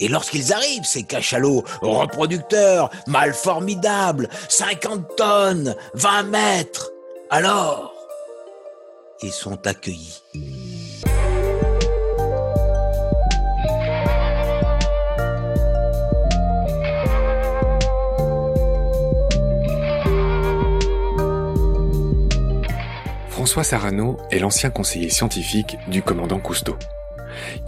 Et lorsqu'ils arrivent, ces cachalots reproducteurs, mâles formidables, 50 tonnes, 20 mètres, alors, ils sont accueillis. François Sarano est l'ancien conseiller scientifique du commandant Cousteau.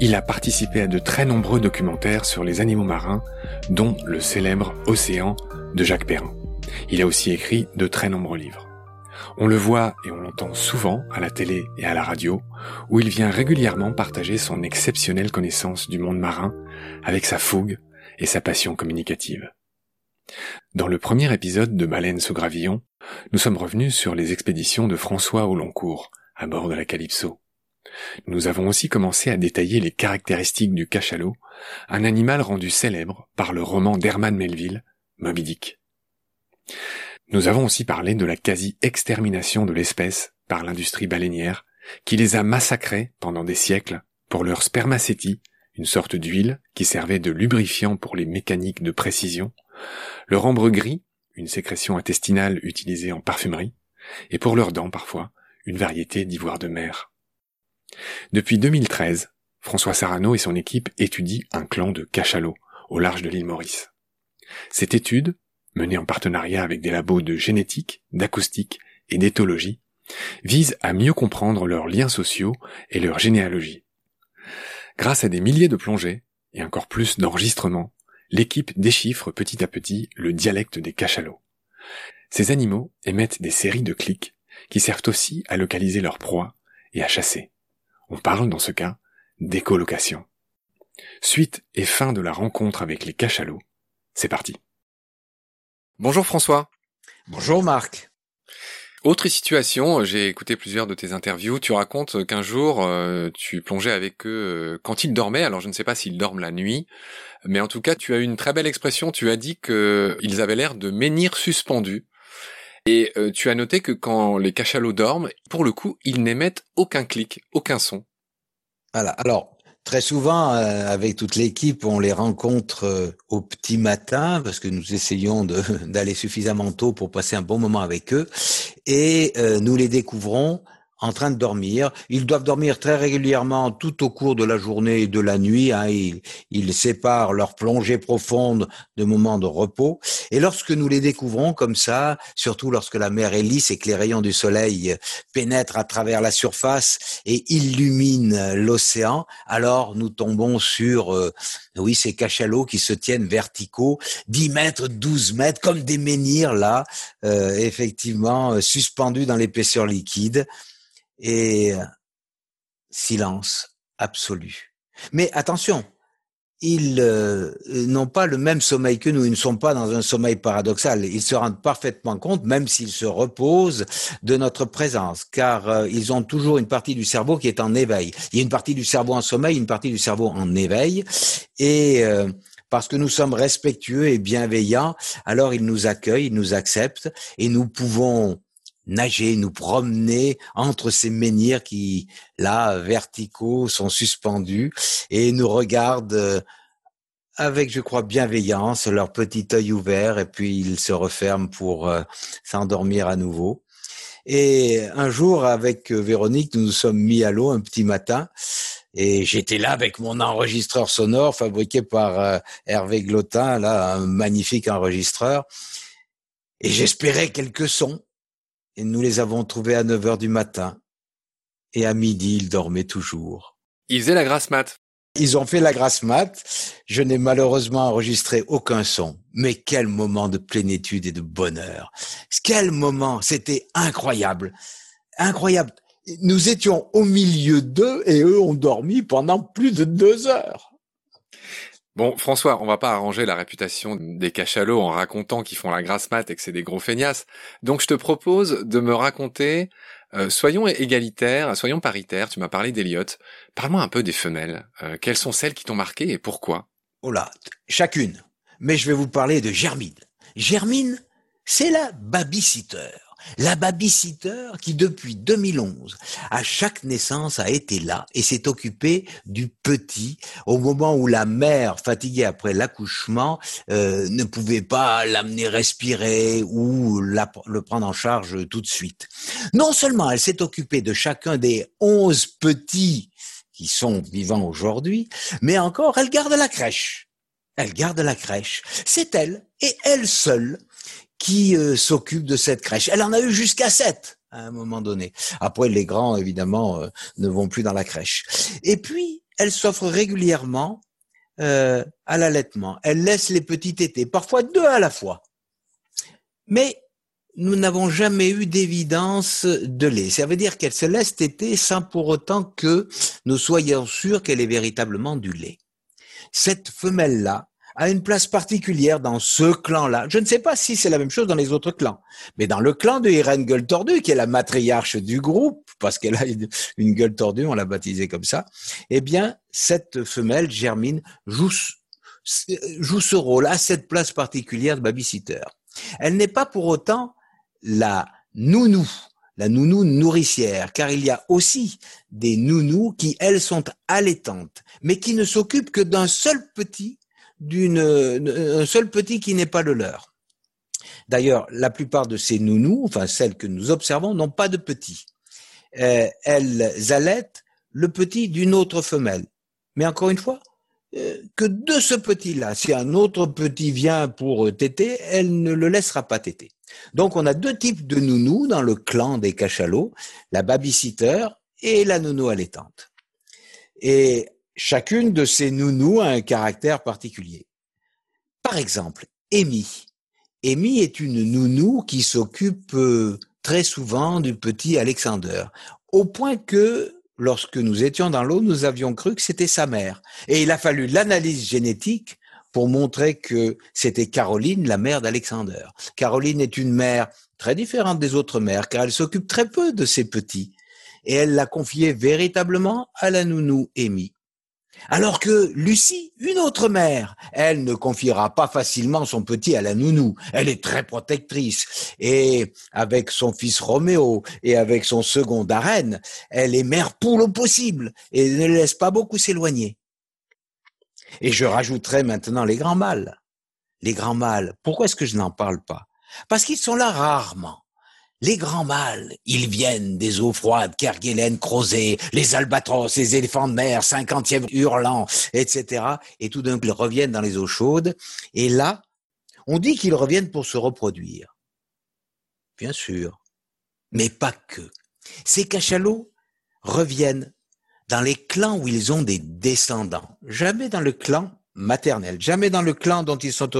Il a participé à de très nombreux documentaires sur les animaux marins, dont le célèbre Océan de Jacques Perrin. Il a aussi écrit de très nombreux livres. On le voit et on l'entend souvent à la télé et à la radio, où il vient régulièrement partager son exceptionnelle connaissance du monde marin avec sa fougue et sa passion communicative. Dans le premier épisode de Baleine sous gravillon, nous sommes revenus sur les expéditions de François au à bord de la Calypso. Nous avons aussi commencé à détailler les caractéristiques du cachalot, un animal rendu célèbre par le roman d'Herman Melville, Moby Dick. Nous avons aussi parlé de la quasi-extermination de l'espèce par l'industrie baleinière, qui les a massacrés pendant des siècles pour leur spermacétie, une sorte d'huile qui servait de lubrifiant pour les mécaniques de précision, leur ambre gris, une sécrétion intestinale utilisée en parfumerie, et pour leurs dents parfois, une variété d'ivoire de mer. Depuis 2013, François Sarano et son équipe étudient un clan de cachalots au large de l'île Maurice. Cette étude, menée en partenariat avec des labos de génétique, d'acoustique et d'éthologie, vise à mieux comprendre leurs liens sociaux et leur généalogie. Grâce à des milliers de plongées et encore plus d'enregistrements, l'équipe déchiffre petit à petit le dialecte des cachalots. Ces animaux émettent des séries de clics qui servent aussi à localiser leur proie et à chasser. On parle dans ce cas d'écolocation. Suite et fin de la rencontre avec les cachalots. C'est parti. Bonjour François. Bonjour Marc. Autre situation, j'ai écouté plusieurs de tes interviews, tu racontes qu'un jour euh, tu plongeais avec eux euh, quand ils dormaient, alors je ne sais pas s'ils dorment la nuit, mais en tout cas tu as eu une très belle expression, tu as dit qu'ils avaient l'air de menhirs suspendus. Et euh, tu as noté que quand les cachalots dorment, pour le coup, ils n'émettent aucun clic, aucun son. Voilà. Alors, Très souvent, euh, avec toute l'équipe, on les rencontre euh, au petit matin parce que nous essayons d'aller suffisamment tôt pour passer un bon moment avec eux et euh, nous les découvrons en train de dormir. Ils doivent dormir très régulièrement tout au cours de la journée et de la nuit. Hein. Ils, séparent leur plongée profonde de moments de repos. Et lorsque nous les découvrons comme ça, surtout lorsque la mer est lisse et que les rayons du soleil pénètrent à travers la surface et illuminent l'océan, alors nous tombons sur, euh, oui, ces cachalots qui se tiennent verticaux, 10 mètres, 12 mètres, comme des menhirs là, euh, effectivement, suspendus dans l'épaisseur liquide et silence absolu. Mais attention, ils euh, n'ont pas le même sommeil que nous, ils ne sont pas dans un sommeil paradoxal, ils se rendent parfaitement compte, même s'ils se reposent, de notre présence, car euh, ils ont toujours une partie du cerveau qui est en éveil. Il y a une partie du cerveau en sommeil, une partie du cerveau en éveil, et euh, parce que nous sommes respectueux et bienveillants, alors ils nous accueillent, ils nous acceptent, et nous pouvons nager, nous promener entre ces menhirs qui, là, verticaux, sont suspendus et nous regardent euh, avec, je crois, bienveillance, leur petit œil ouvert et puis ils se referment pour euh, s'endormir à nouveau. Et un jour, avec euh, Véronique, nous nous sommes mis à l'eau un petit matin et j'étais là avec mon enregistreur sonore fabriqué par Hervé Glotin, là, un magnifique enregistreur. Et j'espérais quelques sons et nous les avons trouvés à 9 heures du matin. Et à midi, ils dormaient toujours. Ils faisaient la grasse mat. Ils ont fait la grasse mat. Je n'ai malheureusement enregistré aucun son. Mais quel moment de plénitude et de bonheur. Quel moment. C'était incroyable. Incroyable. Nous étions au milieu d'eux et eux ont dormi pendant plus de deux heures. Bon, François, on va pas arranger la réputation des cachalots en racontant qu'ils font la grasse mat et que c'est des gros feignasses. Donc je te propose de me raconter, euh, soyons égalitaires, soyons paritaires, tu m'as parlé d'Eliott. Parle-moi un peu des femelles. Euh, quelles sont celles qui t'ont marqué et pourquoi? Oh là, chacune. Mais je vais vous parler de Germine. Germine, c'est la babysitter. La babysitter qui depuis 2011, à chaque naissance a été là et s'est occupée du petit au moment où la mère, fatiguée après l'accouchement, euh, ne pouvait pas l'amener respirer ou le prendre en charge tout de suite. Non seulement elle s'est occupée de chacun des 11 petits qui sont vivants aujourd'hui, mais encore elle garde la crèche. Elle garde la crèche. C'est elle, et elle seule, qui euh, s'occupe de cette crèche? Elle en a eu jusqu'à sept à un moment donné. Après, les grands, évidemment, euh, ne vont plus dans la crèche. Et puis, elle s'offre régulièrement euh, à l'allaitement. Elle laisse les petits tétés, parfois deux à la fois. Mais nous n'avons jamais eu d'évidence de lait. Ça veut dire qu'elle se laisse téter sans pour autant que nous soyons sûrs qu'elle est véritablement du lait. Cette femelle-là a une place particulière dans ce clan-là. Je ne sais pas si c'est la même chose dans les autres clans, mais dans le clan de Irène Gueule Tordue, qui est la matriarche du groupe, parce qu'elle a une, gueule tordue, on l'a baptisée comme ça, eh bien, cette femelle, Germine, joue, ce rôle, a cette place particulière de babysitter. Elle n'est pas pour autant la nounou, la nounou nourricière, car il y a aussi des nounous qui, elles, sont allaitantes, mais qui ne s'occupent que d'un seul petit d'une un seul petit qui n'est pas le leur. D'ailleurs, la plupart de ces nounous, enfin celles que nous observons, n'ont pas de petits. Euh, elles allaitent le petit d'une autre femelle. Mais encore une fois, euh, que de ce petit-là, si un autre petit vient pour téter, elle ne le laissera pas téter. Donc on a deux types de nounous dans le clan des cachalots, la babysitter et la nounou allaitante. Et Chacune de ces nounous a un caractère particulier. Par exemple, Amy. Amy est une nounou qui s'occupe euh, très souvent du petit Alexander, au point que lorsque nous étions dans l'eau, nous avions cru que c'était sa mère. Et il a fallu l'analyse génétique pour montrer que c'était Caroline, la mère d'Alexander. Caroline est une mère très différente des autres mères, car elle s'occupe très peu de ses petits. Et elle l'a confié véritablement à la nounou Amy. Alors que Lucie, une autre mère, elle ne confiera pas facilement son petit à la nounou. Elle est très protectrice. Et avec son fils Roméo et avec son second Darène, elle est mère poule au possible et ne laisse pas beaucoup s'éloigner. Et je rajouterai maintenant les grands mâles. Les grands mâles. Pourquoi est-ce que je n'en parle pas? Parce qu'ils sont là rarement. Les grands mâles, ils viennent des eaux froides, Kerguelen, Crozet, les albatros, les éléphants de mer, cinquantième hurlant, etc. Et tout d'un coup, ils reviennent dans les eaux chaudes. Et là, on dit qu'ils reviennent pour se reproduire. Bien sûr. Mais pas que. Ces cachalots reviennent dans les clans où ils ont des descendants. Jamais dans le clan maternel, jamais dans le clan dont ils sont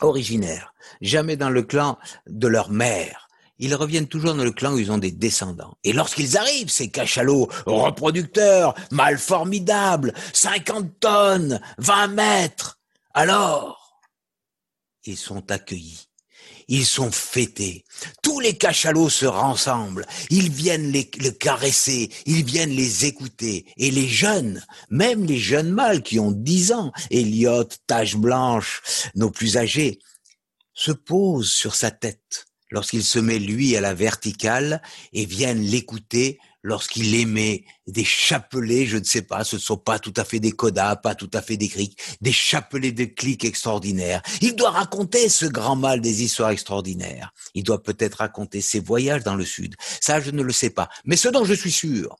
originaires, jamais dans le clan de leur mère ils reviennent toujours dans le clan où ils ont des descendants. Et lorsqu'ils arrivent, ces cachalots reproducteurs, mâles formidables, 50 tonnes, 20 mètres, alors, ils sont accueillis. Ils sont fêtés. Tous les cachalots se rassemblent. Ils viennent les, caresser. Ils viennent les écouter. Et les jeunes, même les jeunes mâles qui ont 10 ans, Elliot, Tache Blanche, nos plus âgés, se posent sur sa tête lorsqu'il se met lui à la verticale et viennent l'écouter lorsqu'il émet des chapelets, je ne sais pas, ce ne sont pas tout à fait des codas, pas tout à fait des crics, des chapelets de clics extraordinaires. Il doit raconter ce grand mal des histoires extraordinaires. Il doit peut-être raconter ses voyages dans le sud. Ça, je ne le sais pas. Mais ce dont je suis sûr,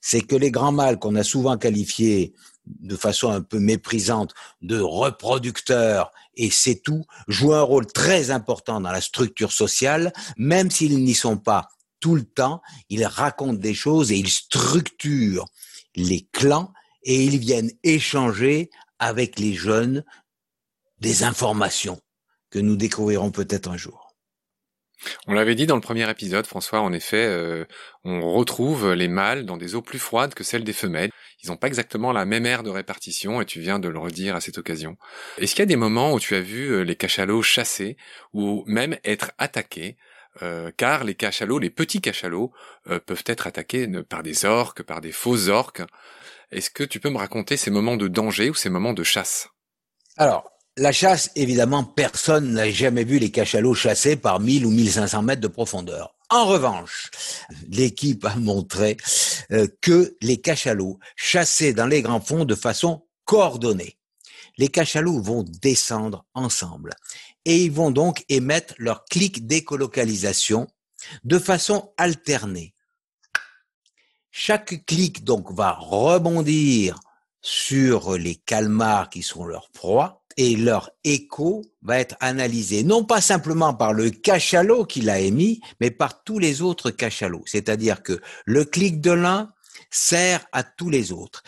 c'est que les grands mâles qu'on a souvent qualifiés de façon un peu méprisante de reproducteurs et c'est tout, jouent un rôle très important dans la structure sociale, même s'ils n'y sont pas tout le temps, ils racontent des choses et ils structurent les clans et ils viennent échanger avec les jeunes des informations que nous découvrirons peut-être un jour. On l'avait dit dans le premier épisode, François, en effet, euh, on retrouve les mâles dans des eaux plus froides que celles des femelles. Ils n'ont pas exactement la même aire de répartition, et tu viens de le redire à cette occasion. Est-ce qu'il y a des moments où tu as vu euh, les cachalots chasser, ou même être attaqués euh, car les cachalots, les petits cachalots, peuvent être attaqués par des orques, par des faux orques. Est-ce que tu peux me raconter ces moments de danger ou ces moments de chasse? Alors, la chasse, évidemment, personne n'a jamais vu les cachalots chassés par 1000 ou 1500 mètres de profondeur. En revanche, l'équipe a montré euh, que les cachalots chassaient dans les grands fonds de façon coordonnée. Les cachalots vont descendre ensemble et ils vont donc émettre leur clic d'écolocalisation de façon alternée. Chaque clic donc va rebondir sur les calmars qui sont leurs proies et leur écho va être analysé non pas simplement par le cachalot qui l'a émis, mais par tous les autres cachalots. C'est-à-dire que le clic de l'un sert à tous les autres.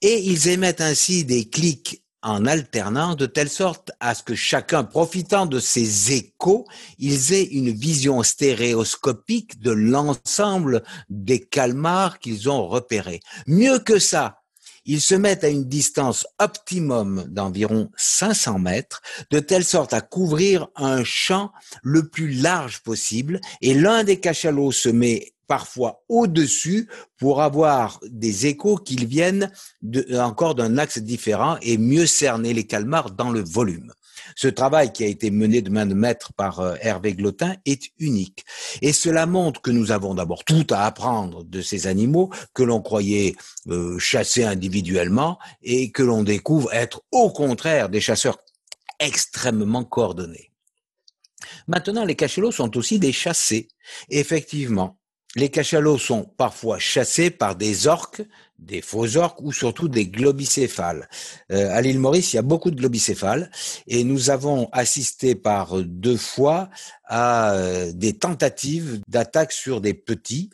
Et ils émettent ainsi des clics en alternant de telle sorte à ce que chacun, profitant de ces échos, ils aient une vision stéréoscopique de l'ensemble des calmars qu'ils ont repérés. Mieux que ça, ils se mettent à une distance optimum d'environ 500 mètres, de telle sorte à couvrir un champ le plus large possible, et l'un des cachalots se met parfois au-dessus pour avoir des échos qui viennent encore d'un axe différent et mieux cerner les calmars dans le volume. Ce travail qui a été mené de main de maître par euh, Hervé Glotin est unique. Et cela montre que nous avons d'abord tout à apprendre de ces animaux que l'on croyait euh, chasser individuellement et que l'on découvre être au contraire des chasseurs extrêmement coordonnés. Maintenant, les cachalots sont aussi des chassés. Effectivement, les cachalots sont parfois chassés par des orques, des faux orques ou surtout des globicéphales. Euh, à l'île Maurice, il y a beaucoup de globicéphales et nous avons assisté par deux fois à euh, des tentatives d'attaque sur des petits.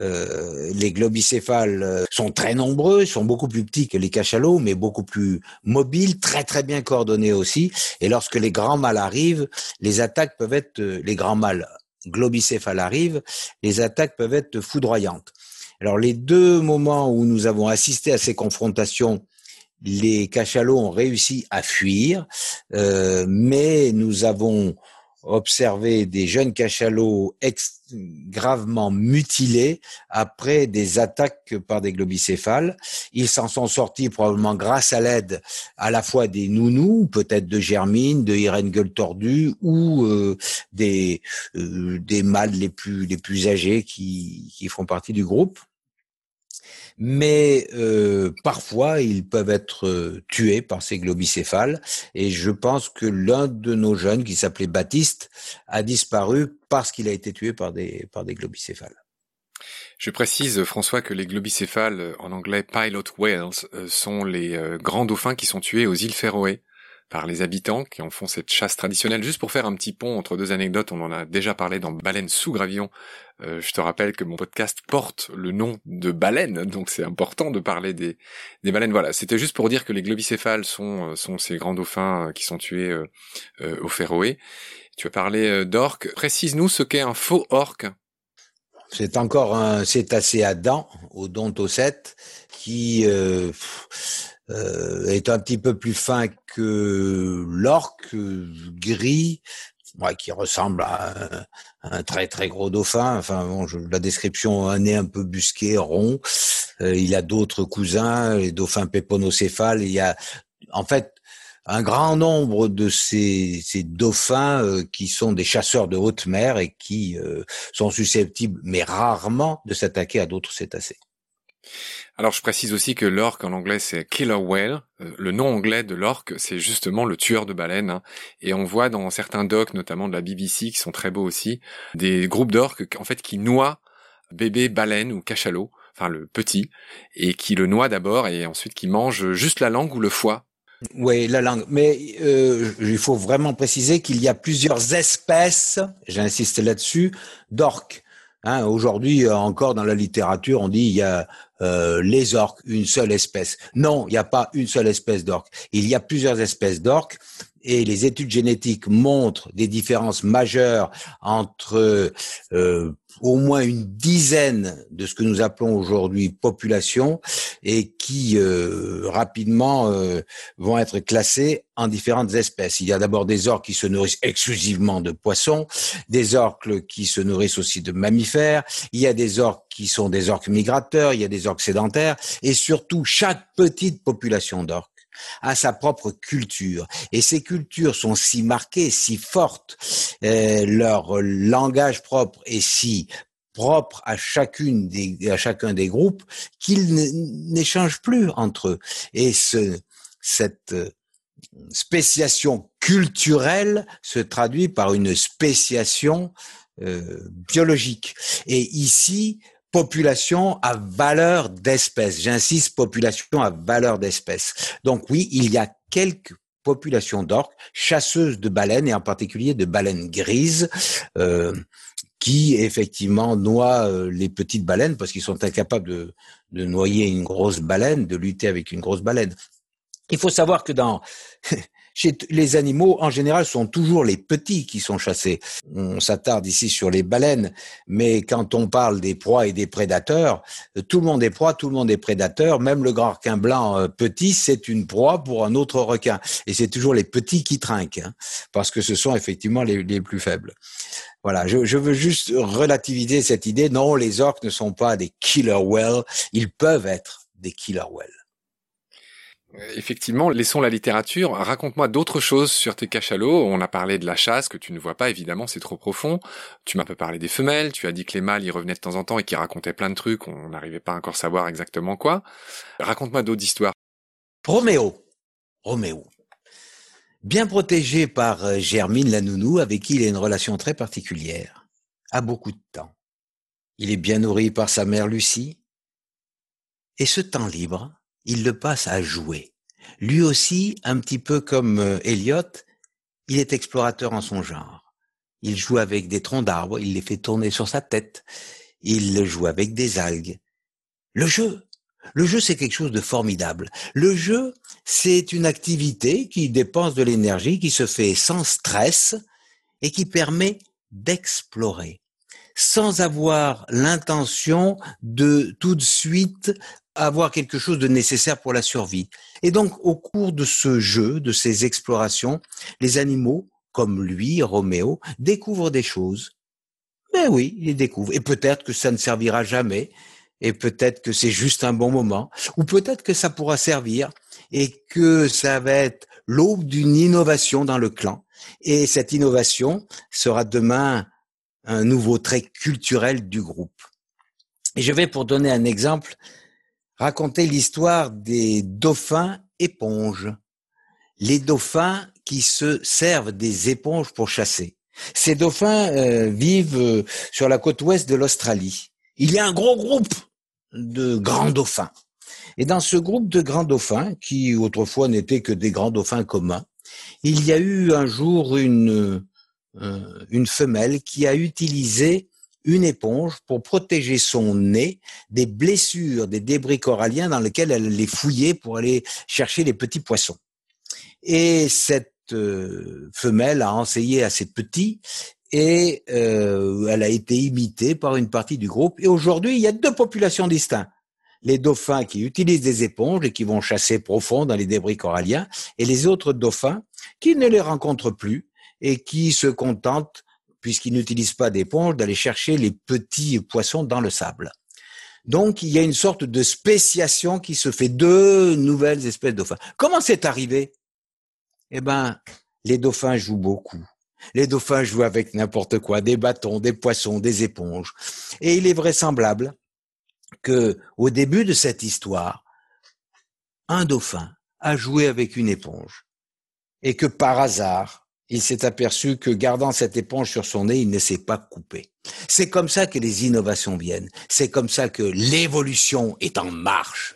Euh, les globicéphales sont très nombreux, sont beaucoup plus petits que les cachalots, mais beaucoup plus mobiles, très très bien coordonnés aussi. Et lorsque les grands mâles arrivent, les attaques peuvent être les grands mâles globicéphale arrive, les attaques peuvent être foudroyantes. Alors les deux moments où nous avons assisté à ces confrontations, les cachalots ont réussi à fuir, euh, mais nous avons observé des jeunes cachalots gravement mutilés après des attaques par des globicéphales. Ils s'en sont sortis probablement grâce à l'aide à la fois des nounous, peut-être de Germine, de Irène Gueule Tordue ou euh, des, euh, des mâles les plus, les plus âgés qui font partie du groupe mais euh, parfois ils peuvent être euh, tués par ces globicéphales. Et je pense que l'un de nos jeunes, qui s'appelait Baptiste, a disparu parce qu'il a été tué par des, par des globicéphales. Je précise, François, que les globicéphales, en anglais pilot whales, euh, sont les grands dauphins qui sont tués aux îles Féroé par les habitants qui en font cette chasse traditionnelle. Juste pour faire un petit pont entre deux anecdotes, on en a déjà parlé dans Baleine sous gravillon. Euh, je te rappelle que mon podcast porte le nom de baleine, donc c'est important de parler des, des baleines. Voilà, c'était juste pour dire que les globicéphales sont, euh, sont ces grands dauphins euh, qui sont tués euh, au Féroé. Tu as parlé d'orque. Précise-nous ce qu'est un faux orque. C'est encore un cétacé à dents, odontocète, qui euh, euh, est un petit peu plus fin que l'orque gris, qui ressemble à un, très très gros dauphin. Enfin, bon, la description, un nez un peu busqué, rond. Euh, il a d'autres cousins, les dauphins péponocéphales. Il y a, en fait, un grand nombre de ces, ces dauphins euh, qui sont des chasseurs de haute mer et qui sont susceptibles, mais rarement, de s'attaquer à d'autres cétacés. Alors je précise aussi que l'orque en anglais c'est killer whale. Euh, le nom anglais de l'orque c'est justement le tueur de baleines. Hein. Et on voit dans certains docs, notamment de la BBC, qui sont très beaux aussi, des groupes d'orques en fait qui noient bébé baleine ou cachalot, enfin le petit, et qui le noient d'abord et ensuite qui mangent juste la langue ou le foie. Oui, la langue. Mais euh, il faut vraiment préciser qu'il y a plusieurs espèces, j'insiste là-dessus, d'orques. Hein, Aujourd'hui, encore dans la littérature, on dit il y a euh, les orques, une seule espèce. Non, il n'y a pas une seule espèce d'orque. Il y a plusieurs espèces d'orques et les études génétiques montrent des différences majeures entre euh, au moins une dizaine de ce que nous appelons aujourd'hui population et qui euh, rapidement euh, vont être classés en différentes espèces. Il y a d'abord des orques qui se nourrissent exclusivement de poissons, des orques qui se nourrissent aussi de mammifères, il y a des orques qui sont des orques migrateurs, il y a des orques sédentaires et surtout chaque petite population d'orques a sa propre culture. Et ces cultures sont si marquées, si fortes, euh, leur langage propre est si propre à chacune des, à chacun des groupes qu'ils n'échangent plus entre eux. Et ce, cette euh, spéciation culturelle se traduit par une spéciation euh, biologique. Et ici, population à valeur d'espèce. J'insiste, population à valeur d'espèce. Donc oui, il y a quelques populations d'orques, chasseuses de baleines et en particulier de baleines grises, euh, qui effectivement noient euh, les petites baleines parce qu'ils sont incapables de, de noyer une grosse baleine, de lutter avec une grosse baleine. Il faut savoir que dans chez les animaux, en général, sont toujours les petits qui sont chassés. On s'attarde ici sur les baleines, mais quand on parle des proies et des prédateurs, euh, tout le monde est proie, tout le monde est prédateur. Même le grand requin blanc euh, petit, c'est une proie pour un autre requin. Et c'est toujours les petits qui trinquent, hein, parce que ce sont effectivement les, plus faibles. Voilà, je, je, veux juste relativiser cette idée. Non, les orques ne sont pas des killer whales. Ils peuvent être des killer whales. Euh, effectivement, laissons la littérature. Raconte-moi d'autres choses sur tes cachalots. On a parlé de la chasse que tu ne vois pas, évidemment, c'est trop profond. Tu m'as un peu parlé des femelles. Tu as dit que les mâles y revenaient de temps en temps et qui racontaient plein de trucs. On n'arrivait pas encore à savoir exactement quoi. Raconte-moi d'autres histoires. Roméo. Roméo. Bien protégé par euh, Germine la nounou, avec qui il a une relation très particulière. A beaucoup de temps. Il est bien nourri par sa mère Lucie. Et ce temps libre, il le passe à jouer. Lui aussi, un petit peu comme euh, Elliot, il est explorateur en son genre. Il joue avec des troncs d'arbres, il les fait tourner sur sa tête, il joue avec des algues. Le jeu, le jeu c'est quelque chose de formidable. Le jeu, c'est une activité qui dépense de l'énergie, qui se fait sans stress et qui permet d'explorer sans avoir l'intention de tout de suite avoir quelque chose de nécessaire pour la survie. Et donc, au cours de ce jeu, de ces explorations, les animaux, comme lui, Roméo, découvrent des choses. Mais oui, ils découvrent. Et peut-être que ça ne servira jamais, et peut-être que c'est juste un bon moment, ou peut-être que ça pourra servir, et que ça va être l'aube d'une innovation dans le clan. Et cette innovation sera demain un nouveau trait culturel du groupe. Et je vais, pour donner un exemple, raconter l'histoire des dauphins éponges. Les dauphins qui se servent des éponges pour chasser. Ces dauphins euh, vivent euh, sur la côte ouest de l'Australie. Il y a un gros groupe de grands dauphins. Et dans ce groupe de grands dauphins, qui autrefois n'étaient que des grands dauphins communs, il y a eu un jour une, euh, une femelle qui a utilisé une éponge pour protéger son nez des blessures, des débris coralliens dans lesquels elle les fouillait pour aller chercher les petits poissons. Et cette euh, femelle a enseigné à ses petits et euh, elle a été imitée par une partie du groupe. Et aujourd'hui, il y a deux populations distinctes. Les dauphins qui utilisent des éponges et qui vont chasser profond dans les débris coralliens, et les autres dauphins qui ne les rencontrent plus et qui se contentent puisqu'ils n'utilisent pas d'éponge, d'aller chercher les petits poissons dans le sable. Donc, il y a une sorte de spéciation qui se fait de nouvelles espèces de dauphins. Comment c'est arrivé? Eh ben, les dauphins jouent beaucoup. Les dauphins jouent avec n'importe quoi, des bâtons, des poissons, des éponges. Et il est vraisemblable que, au début de cette histoire, un dauphin a joué avec une éponge. Et que par hasard, il s'est aperçu que gardant cette éponge sur son nez, il ne s'est pas coupé. C'est comme ça que les innovations viennent. C'est comme ça que l'évolution est en marche.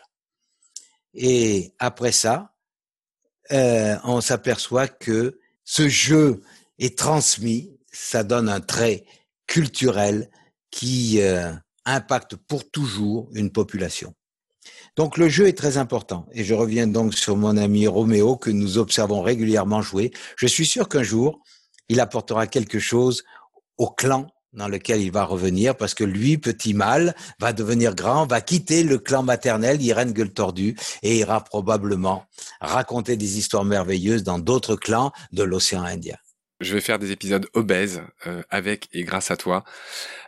Et après ça, euh, on s'aperçoit que ce jeu est transmis, ça donne un trait culturel qui euh, impacte pour toujours une population. Donc le jeu est très important. Et je reviens donc sur mon ami Roméo que nous observons régulièrement jouer. Je suis sûr qu'un jour, il apportera quelque chose au clan dans lequel il va revenir, parce que lui, petit mâle, va devenir grand, va quitter le clan maternel, Irène Gueule Tordue, et ira probablement raconter des histoires merveilleuses dans d'autres clans de l'océan Indien. Je vais faire des épisodes obèses euh, avec et grâce à toi.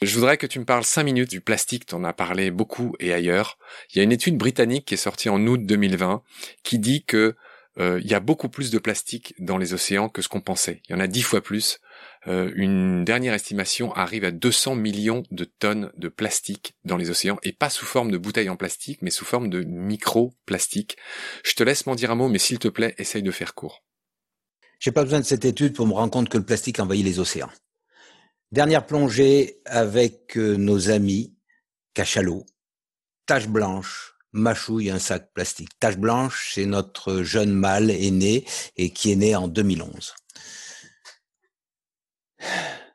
Je voudrais que tu me parles cinq minutes du plastique, tu en as parlé beaucoup et ailleurs. Il y a une étude britannique qui est sortie en août 2020 qui dit que il y a beaucoup plus de plastique dans les océans que ce qu'on pensait. Il y en a dix fois plus. Euh, une dernière estimation arrive à 200 millions de tonnes de plastique dans les océans, et pas sous forme de bouteilles en plastique, mais sous forme de micro-plastique. Je te laisse m'en dire un mot, mais s'il te plaît, essaye de faire court. J'ai pas besoin de cette étude pour me rendre compte que le plastique envahit les océans. Dernière plongée avec euh, nos amis, cachalot, tache blanche, mâchouille un sac plastique. Tache blanche, c'est notre jeune mâle aîné et qui est né en 2011.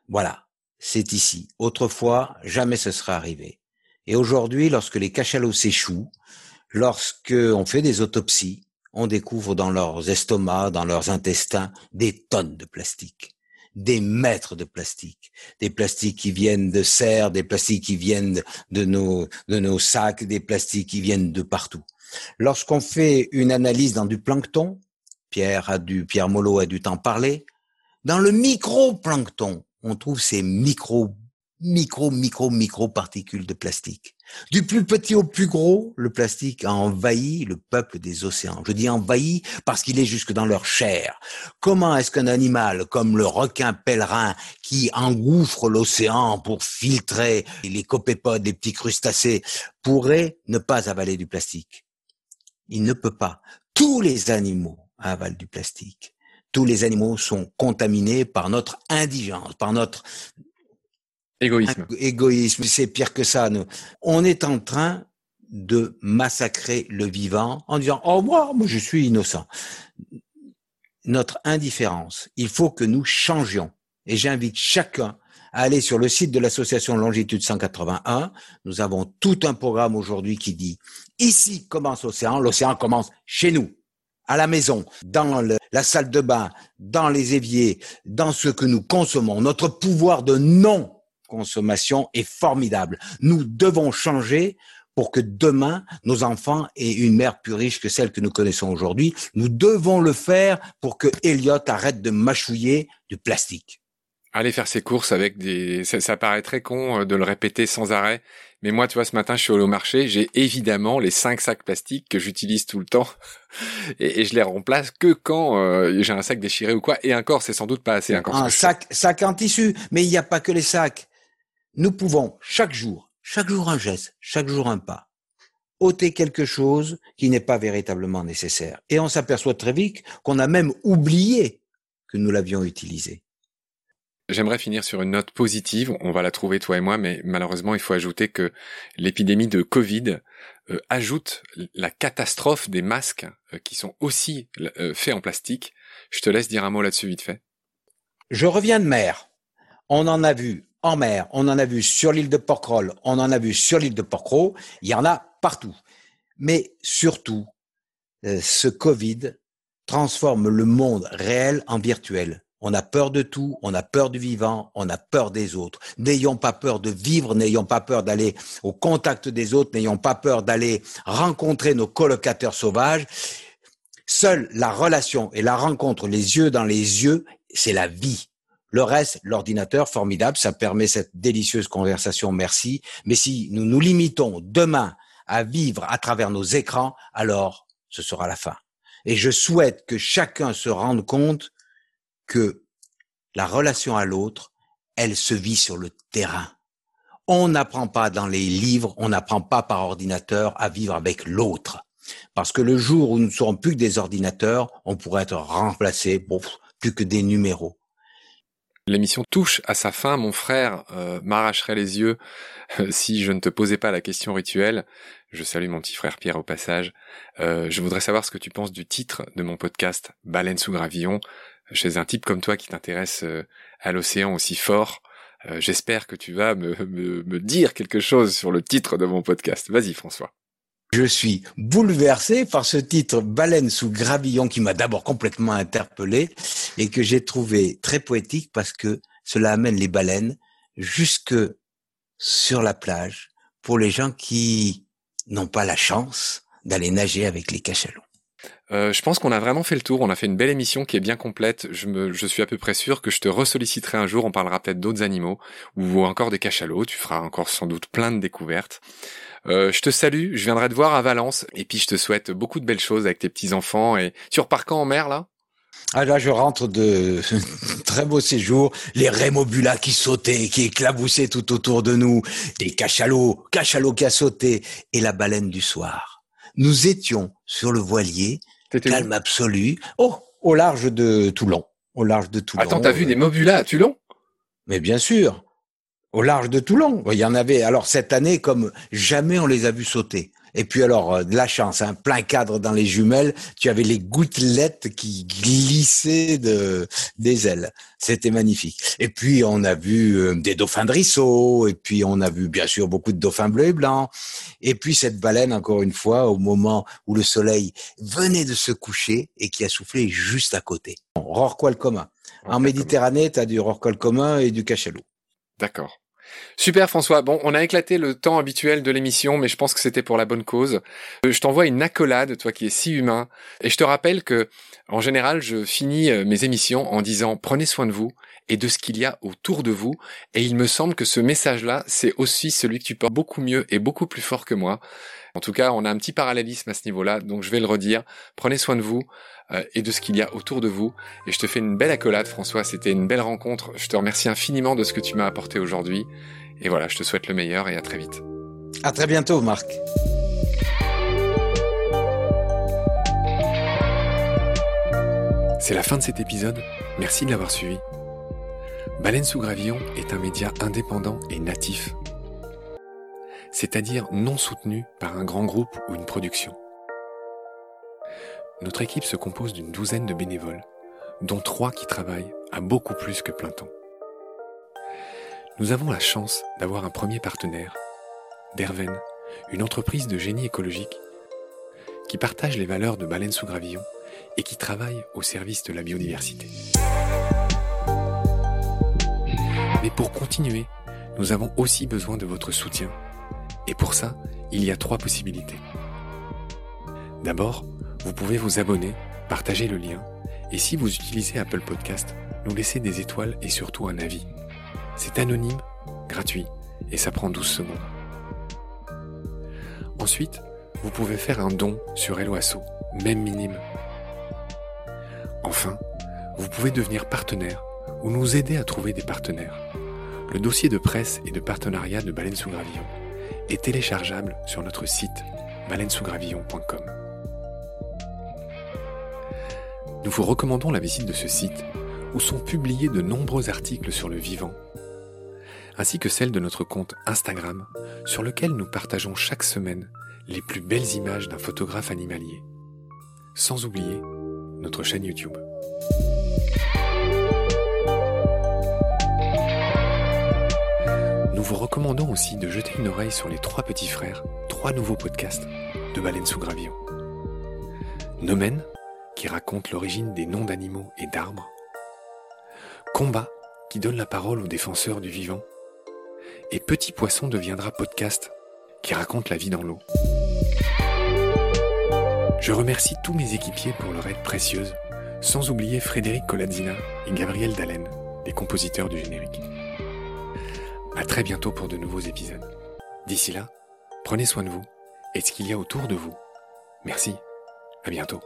Voilà, c'est ici. Autrefois, jamais ce serait arrivé. Et aujourd'hui, lorsque les cachalots s'échouent, lorsque on fait des autopsies, on découvre dans leurs estomacs, dans leurs intestins, des tonnes de plastique, des mètres de plastique, des plastiques qui viennent de serre, des plastiques qui viennent de nos, de nos sacs, des plastiques qui viennent de partout. Lorsqu'on fait une analyse dans du plancton, Pierre a dû, Pierre Molot a dû t'en parler, dans le microplancton, on trouve ces micro, micro, micro, micro particules de plastique. Du plus petit au plus gros, le plastique a envahi le peuple des océans. Je dis envahi parce qu'il est jusque dans leur chair. Comment est-ce qu'un animal comme le requin pèlerin qui engouffre l'océan pour filtrer les copépodes, les petits crustacés, pourrait ne pas avaler du plastique? Il ne peut pas. Tous les animaux avalent du plastique tous les animaux sont contaminés par notre indigence, par notre égoïsme. Égoïsme, c'est pire que ça. Nous. On est en train de massacrer le vivant en disant "Oh moi, moi je suis innocent." Notre indifférence, il faut que nous changions. Et j'invite chacun à aller sur le site de l'association Longitude 181. Nous avons tout un programme aujourd'hui qui dit ici commence l'océan, l'océan commence chez nous à la maison, dans la salle de bain, dans les éviers, dans ce que nous consommons. Notre pouvoir de non-consommation est formidable. Nous devons changer pour que demain, nos enfants aient une mère plus riche que celle que nous connaissons aujourd'hui. Nous devons le faire pour que Elliot arrête de mâchouiller du plastique aller faire ses courses avec des, ça, paraît très con euh, de le répéter sans arrêt. Mais moi, tu vois, ce matin, je suis allé au marché, j'ai évidemment les cinq sacs plastiques que j'utilise tout le temps, et, je les remplace que quand euh, j'ai un sac déchiré ou quoi. Et encore, c'est sans doute pas assez. Encore un sac, sac en tissu, mais il n'y a pas que les sacs. Nous pouvons chaque jour, chaque jour un geste, chaque jour un pas, ôter quelque chose qui n'est pas véritablement nécessaire. Et on s'aperçoit très vite qu'on a même oublié que nous l'avions utilisé. J'aimerais finir sur une note positive. On va la trouver toi et moi, mais malheureusement, il faut ajouter que l'épidémie de Covid euh, ajoute la catastrophe des masques euh, qui sont aussi euh, faits en plastique. Je te laisse dire un mot là-dessus vite fait. Je reviens de mer. On en a vu en mer, on en a vu sur l'île de Porquerolles, on en a vu sur l'île de Porquerolles. Il y en a partout. Mais surtout, ce Covid transforme le monde réel en virtuel. On a peur de tout, on a peur du vivant, on a peur des autres. N'ayons pas peur de vivre, n'ayons pas peur d'aller au contact des autres, n'ayons pas peur d'aller rencontrer nos colocataires sauvages. Seule la relation et la rencontre les yeux dans les yeux, c'est la vie. Le reste, l'ordinateur, formidable, ça permet cette délicieuse conversation, merci. Mais si nous nous limitons demain à vivre à travers nos écrans, alors ce sera la fin. Et je souhaite que chacun se rende compte que la relation à l'autre, elle se vit sur le terrain. On n'apprend pas dans les livres, on n'apprend pas par ordinateur à vivre avec l'autre. Parce que le jour où nous ne serons plus que des ordinateurs, on pourrait être remplacé, bon, plus que des numéros. L'émission touche à sa fin. Mon frère euh, m'arracherait les yeux euh, si je ne te posais pas la question rituelle. Je salue mon petit frère Pierre au passage. Euh, je voudrais savoir ce que tu penses du titre de mon podcast Baleine sous gravillon chez un type comme toi qui t'intéresse euh, à l'océan aussi fort. Euh, j'espère que tu vas me, me, me dire quelque chose sur le titre de mon podcast. Vas-y François. Je suis bouleversé par ce titre Baleine sous gravillon qui m'a d'abord complètement interpellé et que j'ai trouvé très poétique parce que cela amène les baleines jusque sur la plage pour les gens qui n'ont pas la chance d'aller nager avec les cachalots. Euh, je pense qu'on a vraiment fait le tour. On a fait une belle émission qui est bien complète. Je, me, je suis à peu près sûr que je te ressolliciterai un jour. On parlera peut-être d'autres animaux ou encore des cachalots. Tu feras encore sans doute plein de découvertes. Euh, je te salue. Je viendrai te voir à Valence. Et puis je te souhaite beaucoup de belles choses avec tes petits enfants. Et tu repars quand en mer là? Ah là, je rentre de très beau séjour. Les rémobulas qui sautaient, qui éclaboussaient tout autour de nous, des cachalots, cachalots qui a sauté, et la baleine du soir. Nous étions sur le voilier, calme absolu, oh, au large de Toulon. Au large de Toulon. Attends, t'as vu des mobulas à Toulon? Mais bien sûr, au large de Toulon. Il y en avait. Alors cette année, comme jamais on les a vus sauter. Et puis alors, euh, de la chance, un hein, plein cadre dans les jumelles, tu avais les gouttelettes qui glissaient de, des ailes. C'était magnifique. Et puis, on a vu euh, des dauphins de risseau, et puis on a vu bien sûr beaucoup de dauphins bleus et blancs. Et puis cette baleine, encore une fois, au moment où le soleil venait de se coucher et qui a soufflé juste à côté. Rorqual commun. En Méditerranée, tu as du rorqual commun et du cachalot. D'accord. Super François. Bon, on a éclaté le temps habituel de l'émission, mais je pense que c'était pour la bonne cause. Euh, je t'envoie une accolade, toi qui es si humain, et je te rappelle que, en général, je finis euh, mes émissions en disant prenez soin de vous et de ce qu'il y a autour de vous. Et il me semble que ce message-là, c'est aussi celui que tu portes beaucoup mieux et beaucoup plus fort que moi. En tout cas, on a un petit parallélisme à ce niveau-là, donc je vais le redire. Prenez soin de vous. Euh, et de ce qu'il y a autour de vous. Et je te fais une belle accolade, François. C'était une belle rencontre. Je te remercie infiniment de ce que tu m'as apporté aujourd'hui. Et voilà, je te souhaite le meilleur et à très vite. À très bientôt, Marc. C'est la fin de cet épisode. Merci de l'avoir suivi. Baleine sous gravillon est un média indépendant et natif, c'est-à-dire non soutenu par un grand groupe ou une production. Notre équipe se compose d'une douzaine de bénévoles, dont trois qui travaillent à beaucoup plus que plein temps. Nous avons la chance d'avoir un premier partenaire, Derven, une entreprise de génie écologique qui partage les valeurs de Baleine sous Gravillon et qui travaille au service de la biodiversité. Mais pour continuer, nous avons aussi besoin de votre soutien. Et pour ça, il y a trois possibilités. D'abord, vous pouvez vous abonner, partager le lien, et si vous utilisez Apple Podcast, nous laisser des étoiles et surtout un avis. C'est anonyme, gratuit, et ça prend 12 secondes. Ensuite, vous pouvez faire un don sur Helloasso, même minime. Enfin, vous pouvez devenir partenaire ou nous aider à trouver des partenaires. Le dossier de presse et de partenariat de Baleine sous Gravillon est téléchargeable sur notre site baleinesousgravillon.com. Nous vous recommandons la visite de ce site où sont publiés de nombreux articles sur le vivant, ainsi que celle de notre compte Instagram sur lequel nous partageons chaque semaine les plus belles images d'un photographe animalier, sans oublier notre chaîne YouTube. Vous recommandons aussi de jeter une oreille sur les trois petits frères, trois nouveaux podcasts de Baleine sous Gravillon. Nomen, qui raconte l'origine des noms d'animaux et d'arbres. Combat, qui donne la parole aux défenseurs du vivant. Et Petit Poisson deviendra podcast, qui raconte la vie dans l'eau. Je remercie tous mes équipiers pour leur aide précieuse, sans oublier Frédéric Colazzina et Gabriel Dallen, les compositeurs du générique. À très bientôt pour de nouveaux épisodes. D'ici là, prenez soin de vous et de ce qu'il y a autour de vous. Merci. À bientôt.